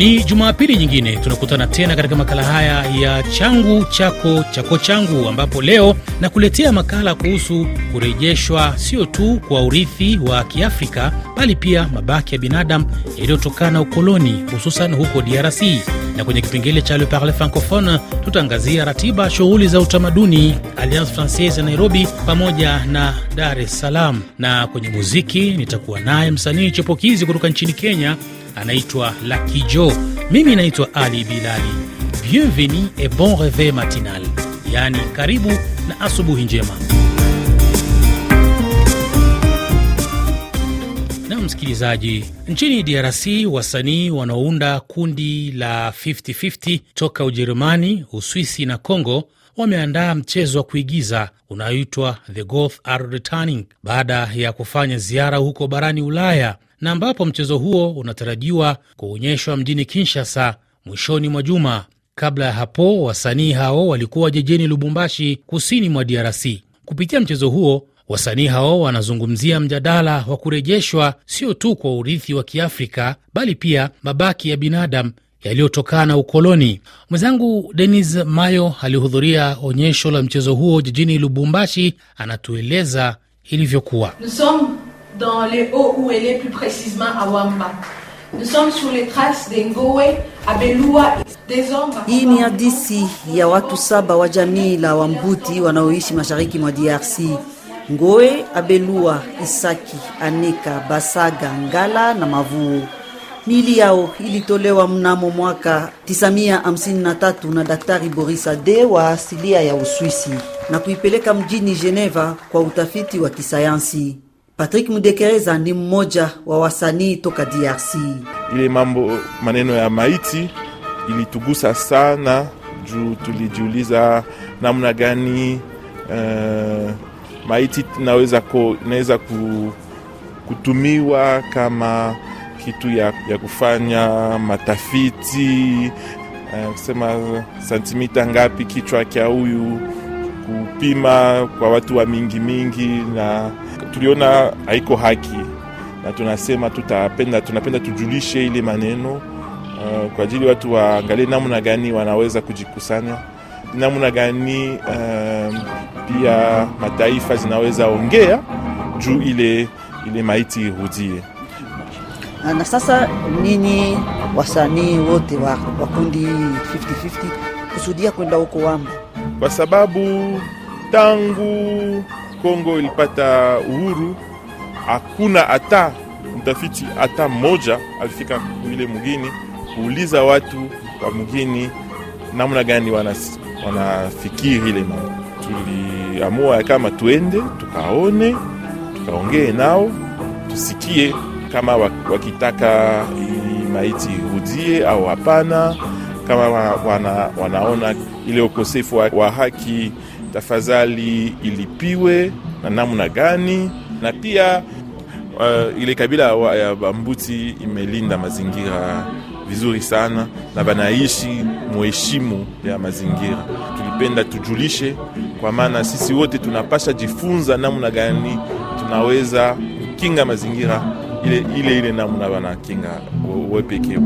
Ni Jumapili nyingine tunakutana tena katika makala haya ya changu chako chako changu, ambapo leo nakuletea makala kuhusu kurejeshwa sio tu kwa urithi wa Kiafrika bali pia mabaki ya binadamu yaliyotokana ukoloni, hususan huko DRC. Na kwenye kipengele cha Le Parle Francophone tutaangazia ratiba shughuli za utamaduni Alliance Francaise ya Nairobi pamoja na Dar es Salaam, na kwenye muziki nitakuwa naye msanii chopokizi kutoka nchini Kenya anaitwa Lakijo. Mimi naitwa Ali Bilali. Bienvenue et bon reveil matinal, yaani karibu na asubuhi njema. Na msikilizaji, nchini DRC wasanii wanaounda kundi la 5050 toka Ujerumani, Uswisi na Congo wameandaa mchezo wa kuigiza unaoitwa The Goths Are Returning baada ya kufanya ziara huko barani Ulaya na ambapo mchezo huo unatarajiwa kuonyeshwa mjini Kinshasa mwishoni mwa juma. Kabla ya hapo, wasanii hao walikuwa jijini Lubumbashi, kusini mwa DRC. Kupitia mchezo huo, wasanii hao wanazungumzia mjadala wa kurejeshwa sio tu kwa urithi wa Kiafrika bali pia mabaki ya binadamu yaliyotokana na ukoloni. Mwenzangu Denis Mayo alihudhuria onyesho la mchezo huo jijini Lubumbashi, anatueleza ilivyokuwa. Dans les Hauts-Ouélé, plus précisément à Wamba. Nous sommes sur les traces hommes. Hii ni hadisi ya watu saba wa jamii la Wambuti wanaoishi mashariki mwa DRC. Ngoe, Abelua, Isaki, Anika, Basaga, Ngala na Mavuo. Mili yao ilitolewa mnamo mwaka 953 na Daktari Boris Ade wa asilia ya Uswisi na kuipeleka mjini Geneva kwa utafiti wa kisayansi. Patrick Mudekereza ni mmoja wa wasanii toka DRC. Ile mambo maneno ya maiti ilitugusa sana juu tulijiuliza namna gani uh, maiti naweza ko, naweza ku, kutumiwa kama kitu ya, ya kufanya matafiti uh, kusema sentimita ngapi kichwa kya huyu, kupima kwa watu wa mingi mingi na tuliona haiko haki na tunasema tutapenda, tunapenda tujulishe ile maneno uh, kwa ajili watu waangalie namna gani wanaweza kujikusanya, namna gani uh, pia mataifa zinaweza ongea juu ile, ile maiti irudie. Na sasa nini, wasanii wote wa, wa kundi 50-50 kusudia kwenda huko Wamba kwa sababu tangu Kongo ilipata uhuru, hakuna hata mtafiti hata mmoja alifika ile mugini kuuliza watu wa mugini namna gani wanafikiri wana ile mambo. Tuliamua kama tuende tukaone, tukaongee nao, tusikie kama wakitaka maiti irudie au hapana, kama wana, wanaona ile ukosefu wa, haki tafadhali ilipiwe na namna gani, na pia uh, ile kabila ya Bambuti imelinda mazingira vizuri sana na banaishi muheshimu ya mazingira. Tulipenda tujulishe, kwa maana sisi wote tunapasha jifunza namna gani tunaweza kukinga mazingira ile ile, ile namna wanakinga wepekeo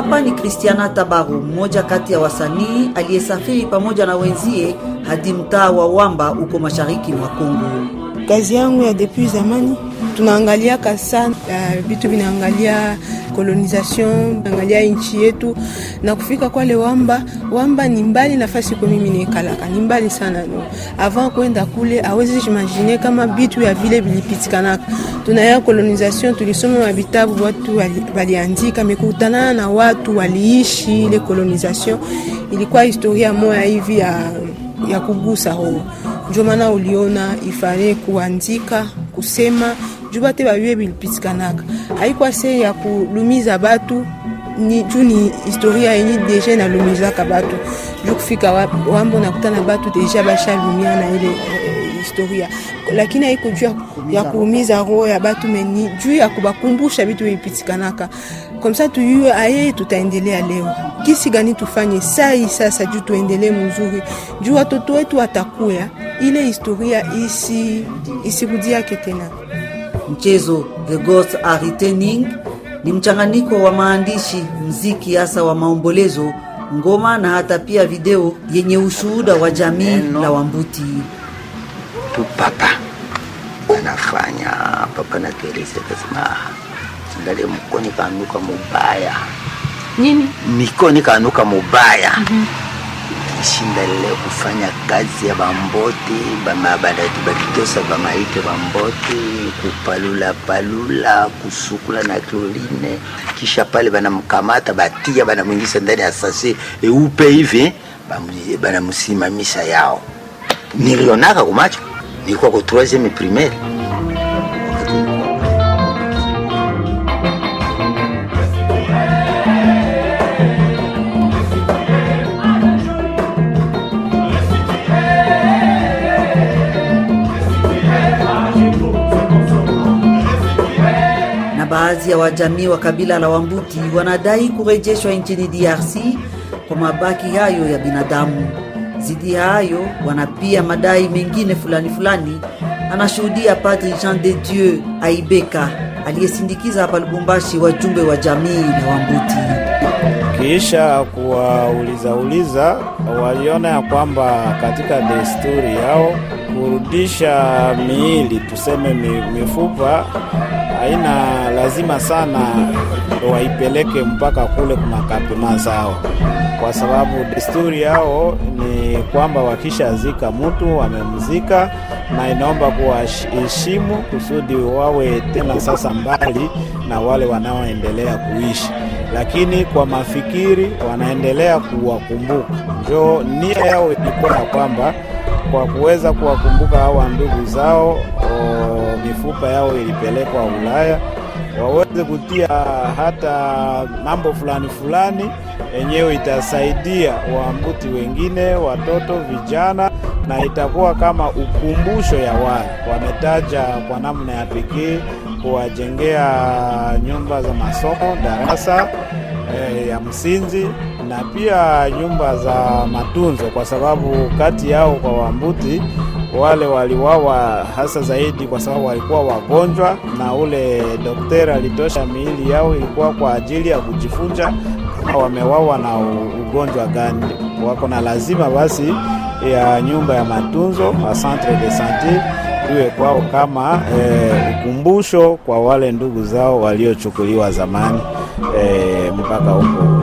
Hapa ni Kristiana Tabaru, mmoja kati ya wasanii aliyesafiri pamoja na wenzie hadi mtaa wa Wamba huko mashariki mwa Kongo. Kazi yangu ya depuis zamani tunaangaliaka sana vitu uh, vinaangalia colonization, angalia nchi yetu na kufika kwale Wamba. Wamba ni mbali nafasi kwa mimi nikalaka ni mbali sana no. Avant kwenda kule awezi jimagine kama bitu ya vile vilipitikanaka. Tunaya colonization, tulisoma mavitabu watu waliandika, mekutana na watu waliishi ile colonization, ilikuwa historia moya hivi ya, ya kugusa huo ndio maana uliona ifare kuandika kusema juu bate bayue bilipitikanaka haikuwa se ya kulumiza batu ni juu ni historia yenye deja inalumizaka batu. Juu kufika wambo nakutana batu deja bashalumia na ile eh, historia. Lakini haiko juu ya- kuumiza roho ya batu meni juu ya kubakumbusha vitu vipitikanaka komsa tuyue aye tutaendelea leo. Kisi gani tufanye? Sai sasa juu tuendelee mzuri. Juu watoto wetu watakuya ile historia isi isirudiake tena Mchezo The Ghosts Are Returning ni mchanganyiko wa maandishi, mziki hasa wa maombolezo, ngoma na hata pia video yenye ushuhuda wa jamii la Wambuti. tu papa anafanya papa na Teresa akasema ndale mkoni kanuka mubaya. Nini? Mikoni kanuka mubaya ishinda leo kufanya kazi ya bamboti bama- bakitosa bamaite bamboti kupalula palula kusukula na kloline kisha pale banamkamata batia banamwingisa ndani ya sase eupe hivi banamsimamisha yao. Nilionaka kumacho nilikuwa ku troisieme primaire baadhi ya wajamii wa kabila la Wambuti wanadai kurejeshwa nchini DRC kwa mabaki hayo ya binadamu. Zidi ya hayo, wana pia madai mengine fulani fulani, anashuhudia Padri Jean de Dieu Aibeka aliyesindikiza hapa Lubumbashi wajumbe wa jamii la Wambuti. Kisha kuwauliza uliza, waliona ya kwamba katika desturi yao kurudisha miili tuseme mifupa haina lazima sana waipeleke mpaka kule kuna kapima zao, kwa sababu desturi yao ni kwamba wakishazika mtu wamemzika, na inaomba kuwaheshimu kusudi wawe tena sasa mbali na wale wanaoendelea kuishi, lakini kwa mafikiri wanaendelea kuwakumbuka. Njo nia yao ilikuwa ya kwamba kwa kuweza kuwakumbuka hawa ndugu zao mifupa yao ilipelekwa Ulaya waweze kutia hata mambo fulani fulani yenyewe itasaidia Wambuti wengine, watoto, vijana, na itakuwa kama ukumbusho ya wale. Wametaja kwa namna ya pekee kuwajengea nyumba za masomo, darasa eh, ya msingi na pia nyumba za matunzo, kwa sababu kati yao kwa Wambuti wale waliwawa hasa zaidi kwa sababu walikuwa wagonjwa, na ule daktari alitosha miili yao ilikuwa kwa ajili ya kujifunza kama wamewawa na ugonjwa gani, wako na lazima basi ya nyumba ya matunzo a centre de sante iwe kwao kama e, ukumbusho kwa wale ndugu zao waliochukuliwa zamani e, mpaka huko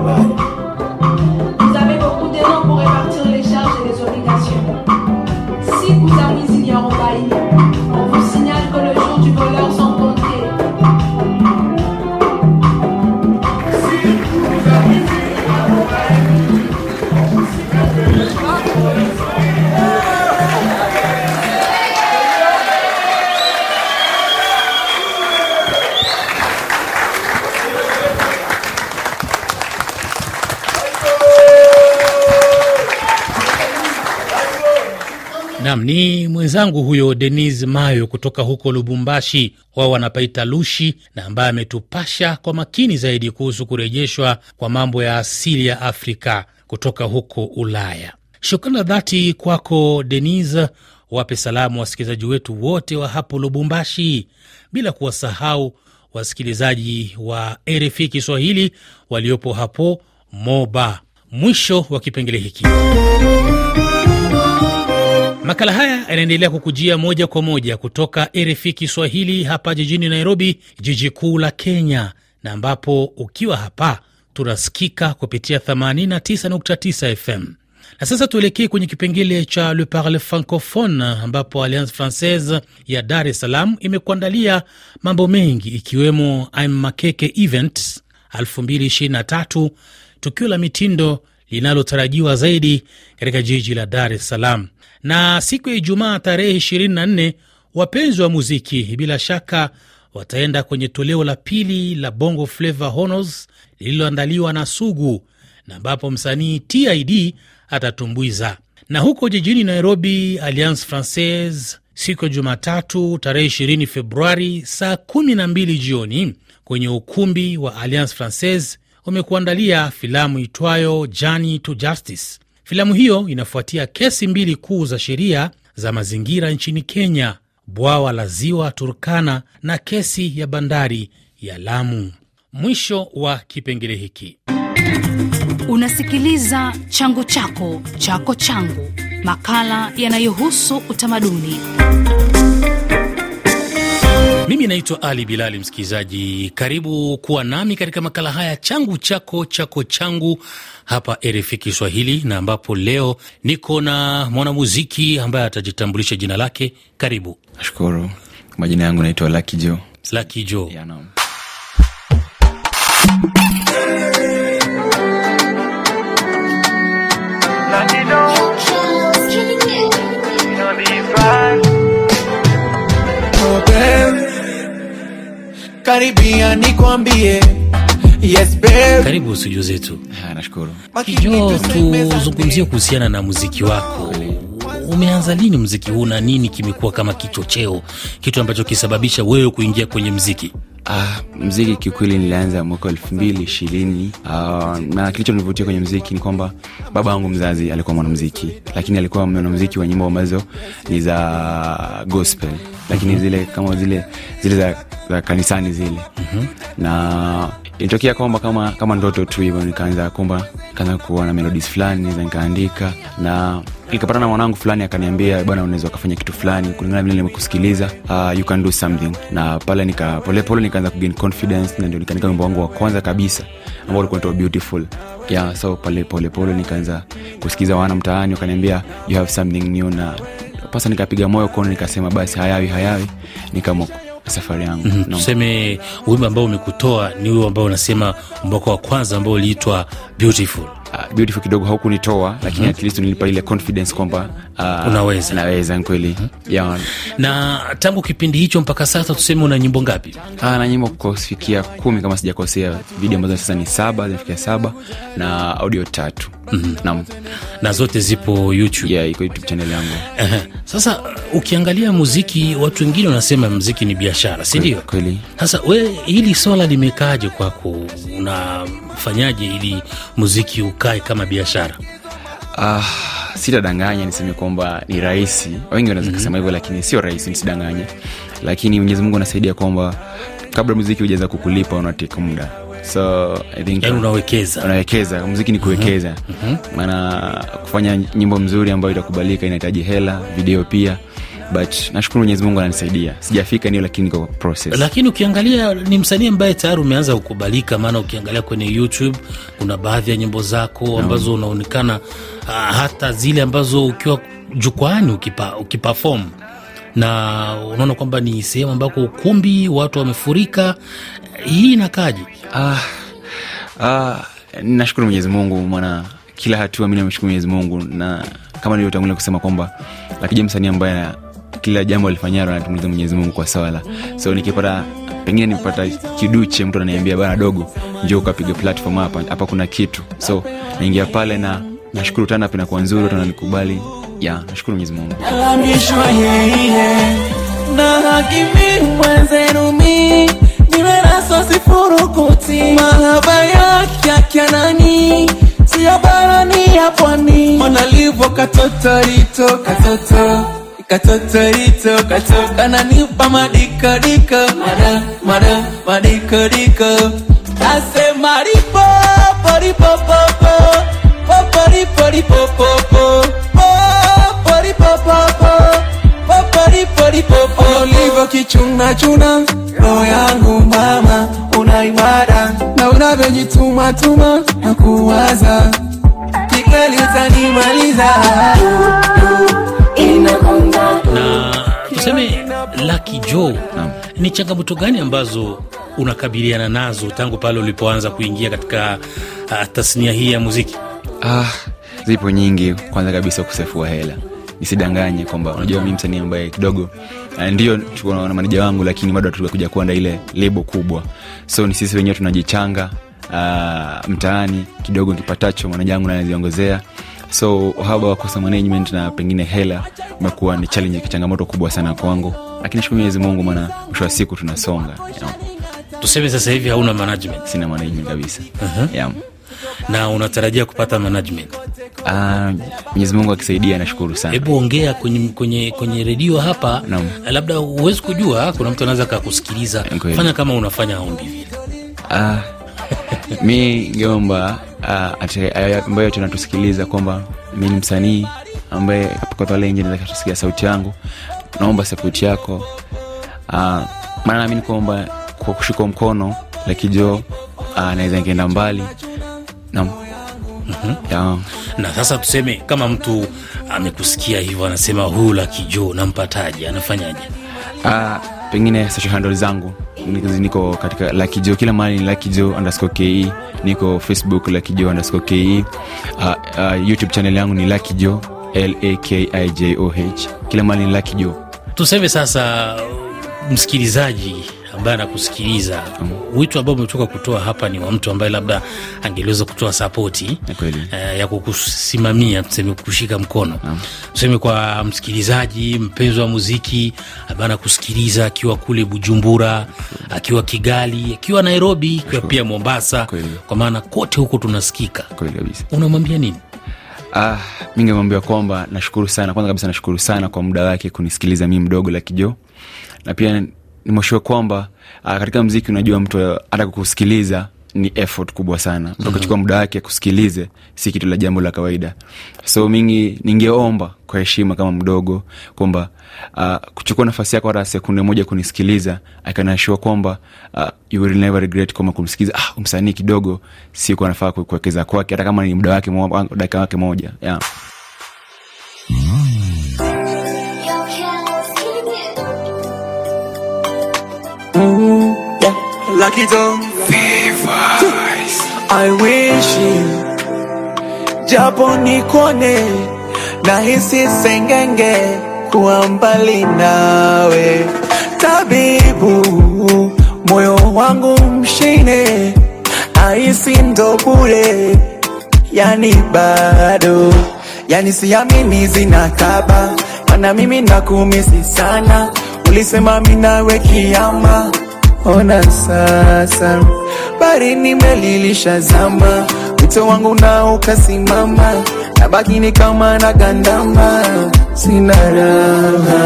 Nam ni mwenzangu huyo Denis Mayo kutoka huko Lubumbashi, wao wanapaita Lushi, na ambaye ametupasha kwa makini zaidi kuhusu kurejeshwa kwa mambo ya asili ya Afrika kutoka huko Ulaya. Shukrani dhati kwako Denis. Wape salamu wasikilizaji wetu wote wa hapo Lubumbashi, bila kuwasahau wasikilizaji wa RFI Kiswahili waliopo hapo Moba. Mwisho wa kipengele hiki. Makala haya yanaendelea kukujia moja kwa moja kutoka RFI Kiswahili hapa jijini Nairobi, jiji kuu la Kenya, na ambapo ukiwa hapa tunasikika kupitia 89.9 FM. Na sasa tuelekee kwenye kipengele cha Le Parle Francophone, ambapo Alliance Francaise ya Dar es Salaam imekuandalia mambo mengi ikiwemo I'm Makeke Event 2023 tukio la mitindo linalotarajiwa zaidi katika jiji la Dar es Salaam. Na siku ya Ijumaa tarehe 24, wapenzi wa muziki bila shaka wataenda kwenye toleo la pili la Bongo Flava Honors lililoandaliwa na Sugu na ambapo msanii TID atatumbuiza. Na huko jijini Nairobi, Alliance Francaise siku ya Jumatatu tarehe 20 Februari saa 12 jioni kwenye ukumbi wa Alliance Francaise wamekuandalia filamu itwayo Journey to Justice. Filamu hiyo inafuatia kesi mbili kuu za sheria za mazingira nchini Kenya, bwawa la ziwa Turkana na kesi ya bandari ya Lamu. Mwisho wa kipengele hiki. Unasikiliza changu chako chako changu, makala yanayohusu utamaduni. Mimi naitwa Ali Bilali. Msikilizaji, karibu kuwa nami katika makala haya changu chako chako changu hapa RFI Kiswahili, na ambapo leo niko na mwanamuziki ambaye atajitambulisha jina lake. Karibu. Nashukuru. Majina yangu naitwa Lucky Joe. Lucky Joe. Yeah, naam. Karibia nikwambie yes babe. Karibu studio zetu. Ah, Nashukuru. Tuzungumzie kuhusiana na muziki wako. Umeanza lini mziki huu na nini kimekuwa kama kichocheo, kitu ambacho kisababisha wewe kuingia kwenye mziki? Ah, mziki kiukweli nilianza mwaka elfu mbili ishirini. Ah, na kilichonivutia kwenye mziki ni kwamba baba yangu mzazi alikuwa mwanamziki, lakini alikuwa mwanamziki wa nyimbo ambazo ni za gospel, lakini zile kama zile zile za, za kanisani zile. Na ilitokea kwamba kama, kama ndoto tu hivyo nikaanza kwamba nikaanza kuwa na melodies fulani nikaandika. Na nikapatana na mwanangu fulani akaniambia bwana unaweza ukafanya kitu fulani kulingana vile nimekusikiliza. Uh, you can do something. Na pale nika polepole nikaanza kugain confidence na ndio nikaandika wimbo wangu wa kwanza kabisa ambao ulikuwa unaitwa beautiful. Yeah, so pale polepole nikaanza kusikiza wana mtaani wakaniambia you have something new. Na pasa nikapiga moyo kono nikasema basi hayawi hayawi. Nikaamua safari yangu. Mhm, no. Tuseme wimbo ambao umekutoa ni huo ambao unasema mwaka wa kwanza ambao uliitwa Beautiful. Uh, beautiful kidogo haukunitoa lakini mm-hmm. at least nilipa ile confidence kwamba uh, Unaweza. naweza kweli mm-hmm. yeah. Na tangu kipindi hicho mpaka sasa, tuseme una nyimbo ngapi? Ah, na nyimbo kufikia kumi kama sijakosea video ambazo sasa ni saba zinafikia saba na audio tatu mm-hmm. nam Na zote zipo YouTube. yeah, iko youtube channel yangu. Sasa ukiangalia muziki, watu wengine wanasema muziki ni biashara, sindio kweli Sasa we, hili swala limekaaje kwako? Unafanyaje ili muziki ukae kama biashara? ah, sitadanganya niseme kwamba ni rahisi. Wengi wanaweza kusema hivyo lakini sio rahisi nisidanganye. Lakini mwenyezi mungu anasaidia kwamba kabla muziki hujaweza kukulipa unateka muda. So I think yani unawekeza. unawekeza. Muziki ni kuwekeza. Maana kufanya nyimbo mzuri ambayo itakubalika inahitaji hela video pia but nashukuru mwenyezi mungu ananisaidia. Sijafika nio lakini niko process. Lakini ukiangalia ni msanii ambaye tayari umeanza kukubalika, maana ukiangalia kwenye YouTube kuna baadhi ya nyimbo zako ambazo unaonekana uh, hata zile ambazo ukiwa jukwani ukipa, ukiperform. Na unaona kwamba ni sehemu ambako ukumbi watu wamefurika. Hii inakaji? ah, ah, nashukuru mwenyezi mungu maana kila hatua mi namshukuru mwenyezi mungu. Na kama nilivyotangulia kusema kwamba lakija msanii ambaye kila jambo alifanyalo anatumuliza mwenyezi mungu kwa swala. So nikipata pengine nipata kiduche mtu ananiambia bana dogo njo ukapiga platform hapa hapa kuna kitu. So naingia pale na nashukuru tana pinakuwa nzuri watu wananikubali ya nashukuru mwenyezi mungu. Siyo barani ya pwani. Wanalivyo katotorito katoto katotorito na nipa madikadika mada mada madikadika asemaripo poripopopo poporipolipopopo Olivo kichuna chuna roho yangu mama unaimara na unavyojituma tuma na kuwaza. Kikweli utanimaliza na tuseme Lucky Joe, ni changamoto gani ambazo unakabiliana nazo tangu pale ulipoanza kuingia katika uh, tasnia hii ya muziki? ah, zipo nyingi. Kwanza kabisa ukosefu wa hela. Nisidanganye kwamba unajua mi msanii ambaye kidogo uh, ndio tuko na maneja wangu lakini bado hatujakuja kuanda ile lebo kubwa. So ni sisi wenyewe tunajichanga uh, mtaani kidogo kipatacho maneja wangu naziongezea so uhaba wa kosa management na pengine hela umekuwa ni challenge changamoto kubwa sana kwangu. Lakini shukuru mwenyezi mungu maana mwisho wa siku tunasonga you know. tuseme sasa hivi hauna management? Sina management kabisa. Uh-huh. yeah. na unatarajia kupata management? Ah, mwenyezi mungu akisaidia nashukuru sana. Hebu ongea kwenye, kwenye, kwenye redio hapa. No. labda huwezi kujua kuna mtu anaweza kakusikiliza fanya kama unafanya ombi vile Ah, mi ngeomba uh, aya- ambayo tunatusikiliza kwamba mi ni msanii ambaye pale nje naweza kusikia sauti yangu. Naomba sapoti yako. Uh, maana naamini kwamba kwa kushikwa mkono lakijo uh, naweza ngeenda mbali. Nam yeah. na sasa tuseme kama mtu amekusikia hivyo anasema huyu lakijo nampataje? Anafanyaje? Uh, pengine social handle zangu niko- katika lakijo kila mahali ni lakijo underscore ke niko facebook lakijo underscore ke uh, uh, youtube channel yangu ni lakijo lakijoh kila mahali ni lakijo tuseme sasa msikilizaji ambaye anakusikiliza. Wito ambao umetoka kutoa hapa ni wa mtu ambaye labda angeliweza kutoa sapoti eh, ya kukusimamia tuseme kushika mkono. Tuseme kwa msikilizaji mpenzi wa muziki ambaye anakusikiliza akiwa kule bujumbura akiwa kigali akiwa nairobi akiwa pia mombasa Kweli. kwa maana kote huko tunasikika. Unamwambia nini? Ah, mi ngemwambia kwamba nashukuru sana kwanza kabisa nashukuru sana kwa muda wake kunisikiliza mi mdogo la kijo na pia nimwashue kwamba uh, katika mziki unajua mtu hata kukusikiliza ni effort kubwa sana. Mtu akichukua muda wake akusikilize si kitu la jambo la kawaida. So mingi ningeomba kwa heshima kama mdogo kwamba uh, kuchukua nafasi yako hata sekunde moja kunisikiliza akanashua kwamba uh, you will never regret kwamba kumsikiliza ah, msanii kidogo si anafaa nafaa kuwekeza kwake hata kama ni muda wake dakika wake moja yeah. Lucky Dog I wish you. Japo nikone nahisi sengenge kuwa mbali nawe. Tabibu moyo wangu mshine ahisi ndo bure. Yani bado yani siamini zinakaba mana mimi nakumisi sana ulisema minawe kiama ona sasa bari nimelilisha zama wito wangu nao ukasimama nabaki ni kama na gandama. Sina raha.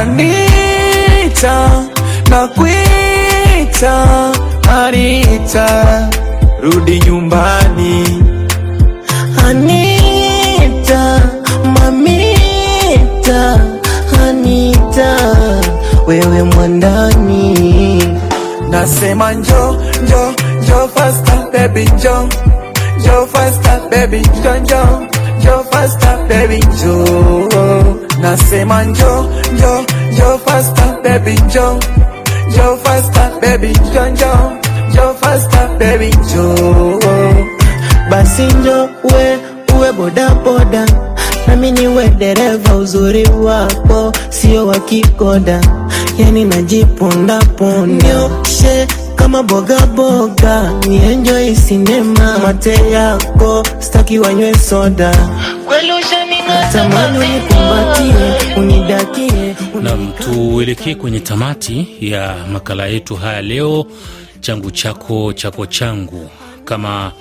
Anita nakwita anita rudi nyumbani. Anita, mamita, Anita, wewe mwandani nasema njo njo njo faster baby njo. Njo faster baby njo njo. Njo faster baby njo. Nasema njo njo njo faster baby njo. Njo faster baby njo njo. Njo faster baby njo. Basi njo uwe boda bodaboda nami niwe dereva uzuri wako sio wa kikoda yani najipondaponda nyoshe kama bogaboga nienjoi sinema. Mate yako staki wanywe soda. Tamani unikumbatie unidakie nam tuelekee kwenye tamati ya makala yetu haya leo changu chako chako changu. Kama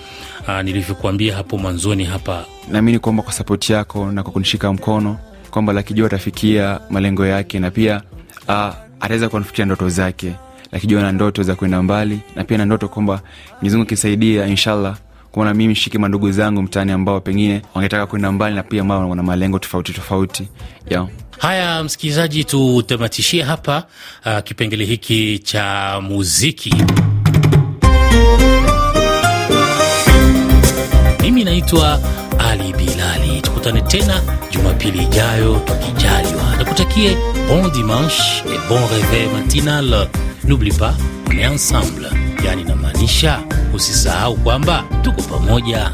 uh, nilivyokuambia hapo mwanzoni hapa. Naamini kwamba kwa sapoti yako na kwa kunishika mkono kwamba lakijua atafikia malengo yake na pia uh, ataweza kuanifikia ndoto zake lakijua na ndoto za kwenda mbali na pia na ndoto kwamba mwenyezi akisaidia inshallah kuona mimi shike mandugu zangu mtaani ambao pengine wangetaka kwenda mbali na pia ambao wana malengo tofauti tofauti. Yeah. haya msikilizaji tutamatishie hapa uh, kipengele hiki cha muziki. Mimi naitwa ali bilali. Tukutane tena jumapili ijayo tukijaliwa nakutakie bon dimanche et bon réveil matinal. N'oublie pas on est ensemble. Yani namaanisha usisahau kwamba tuko pamoja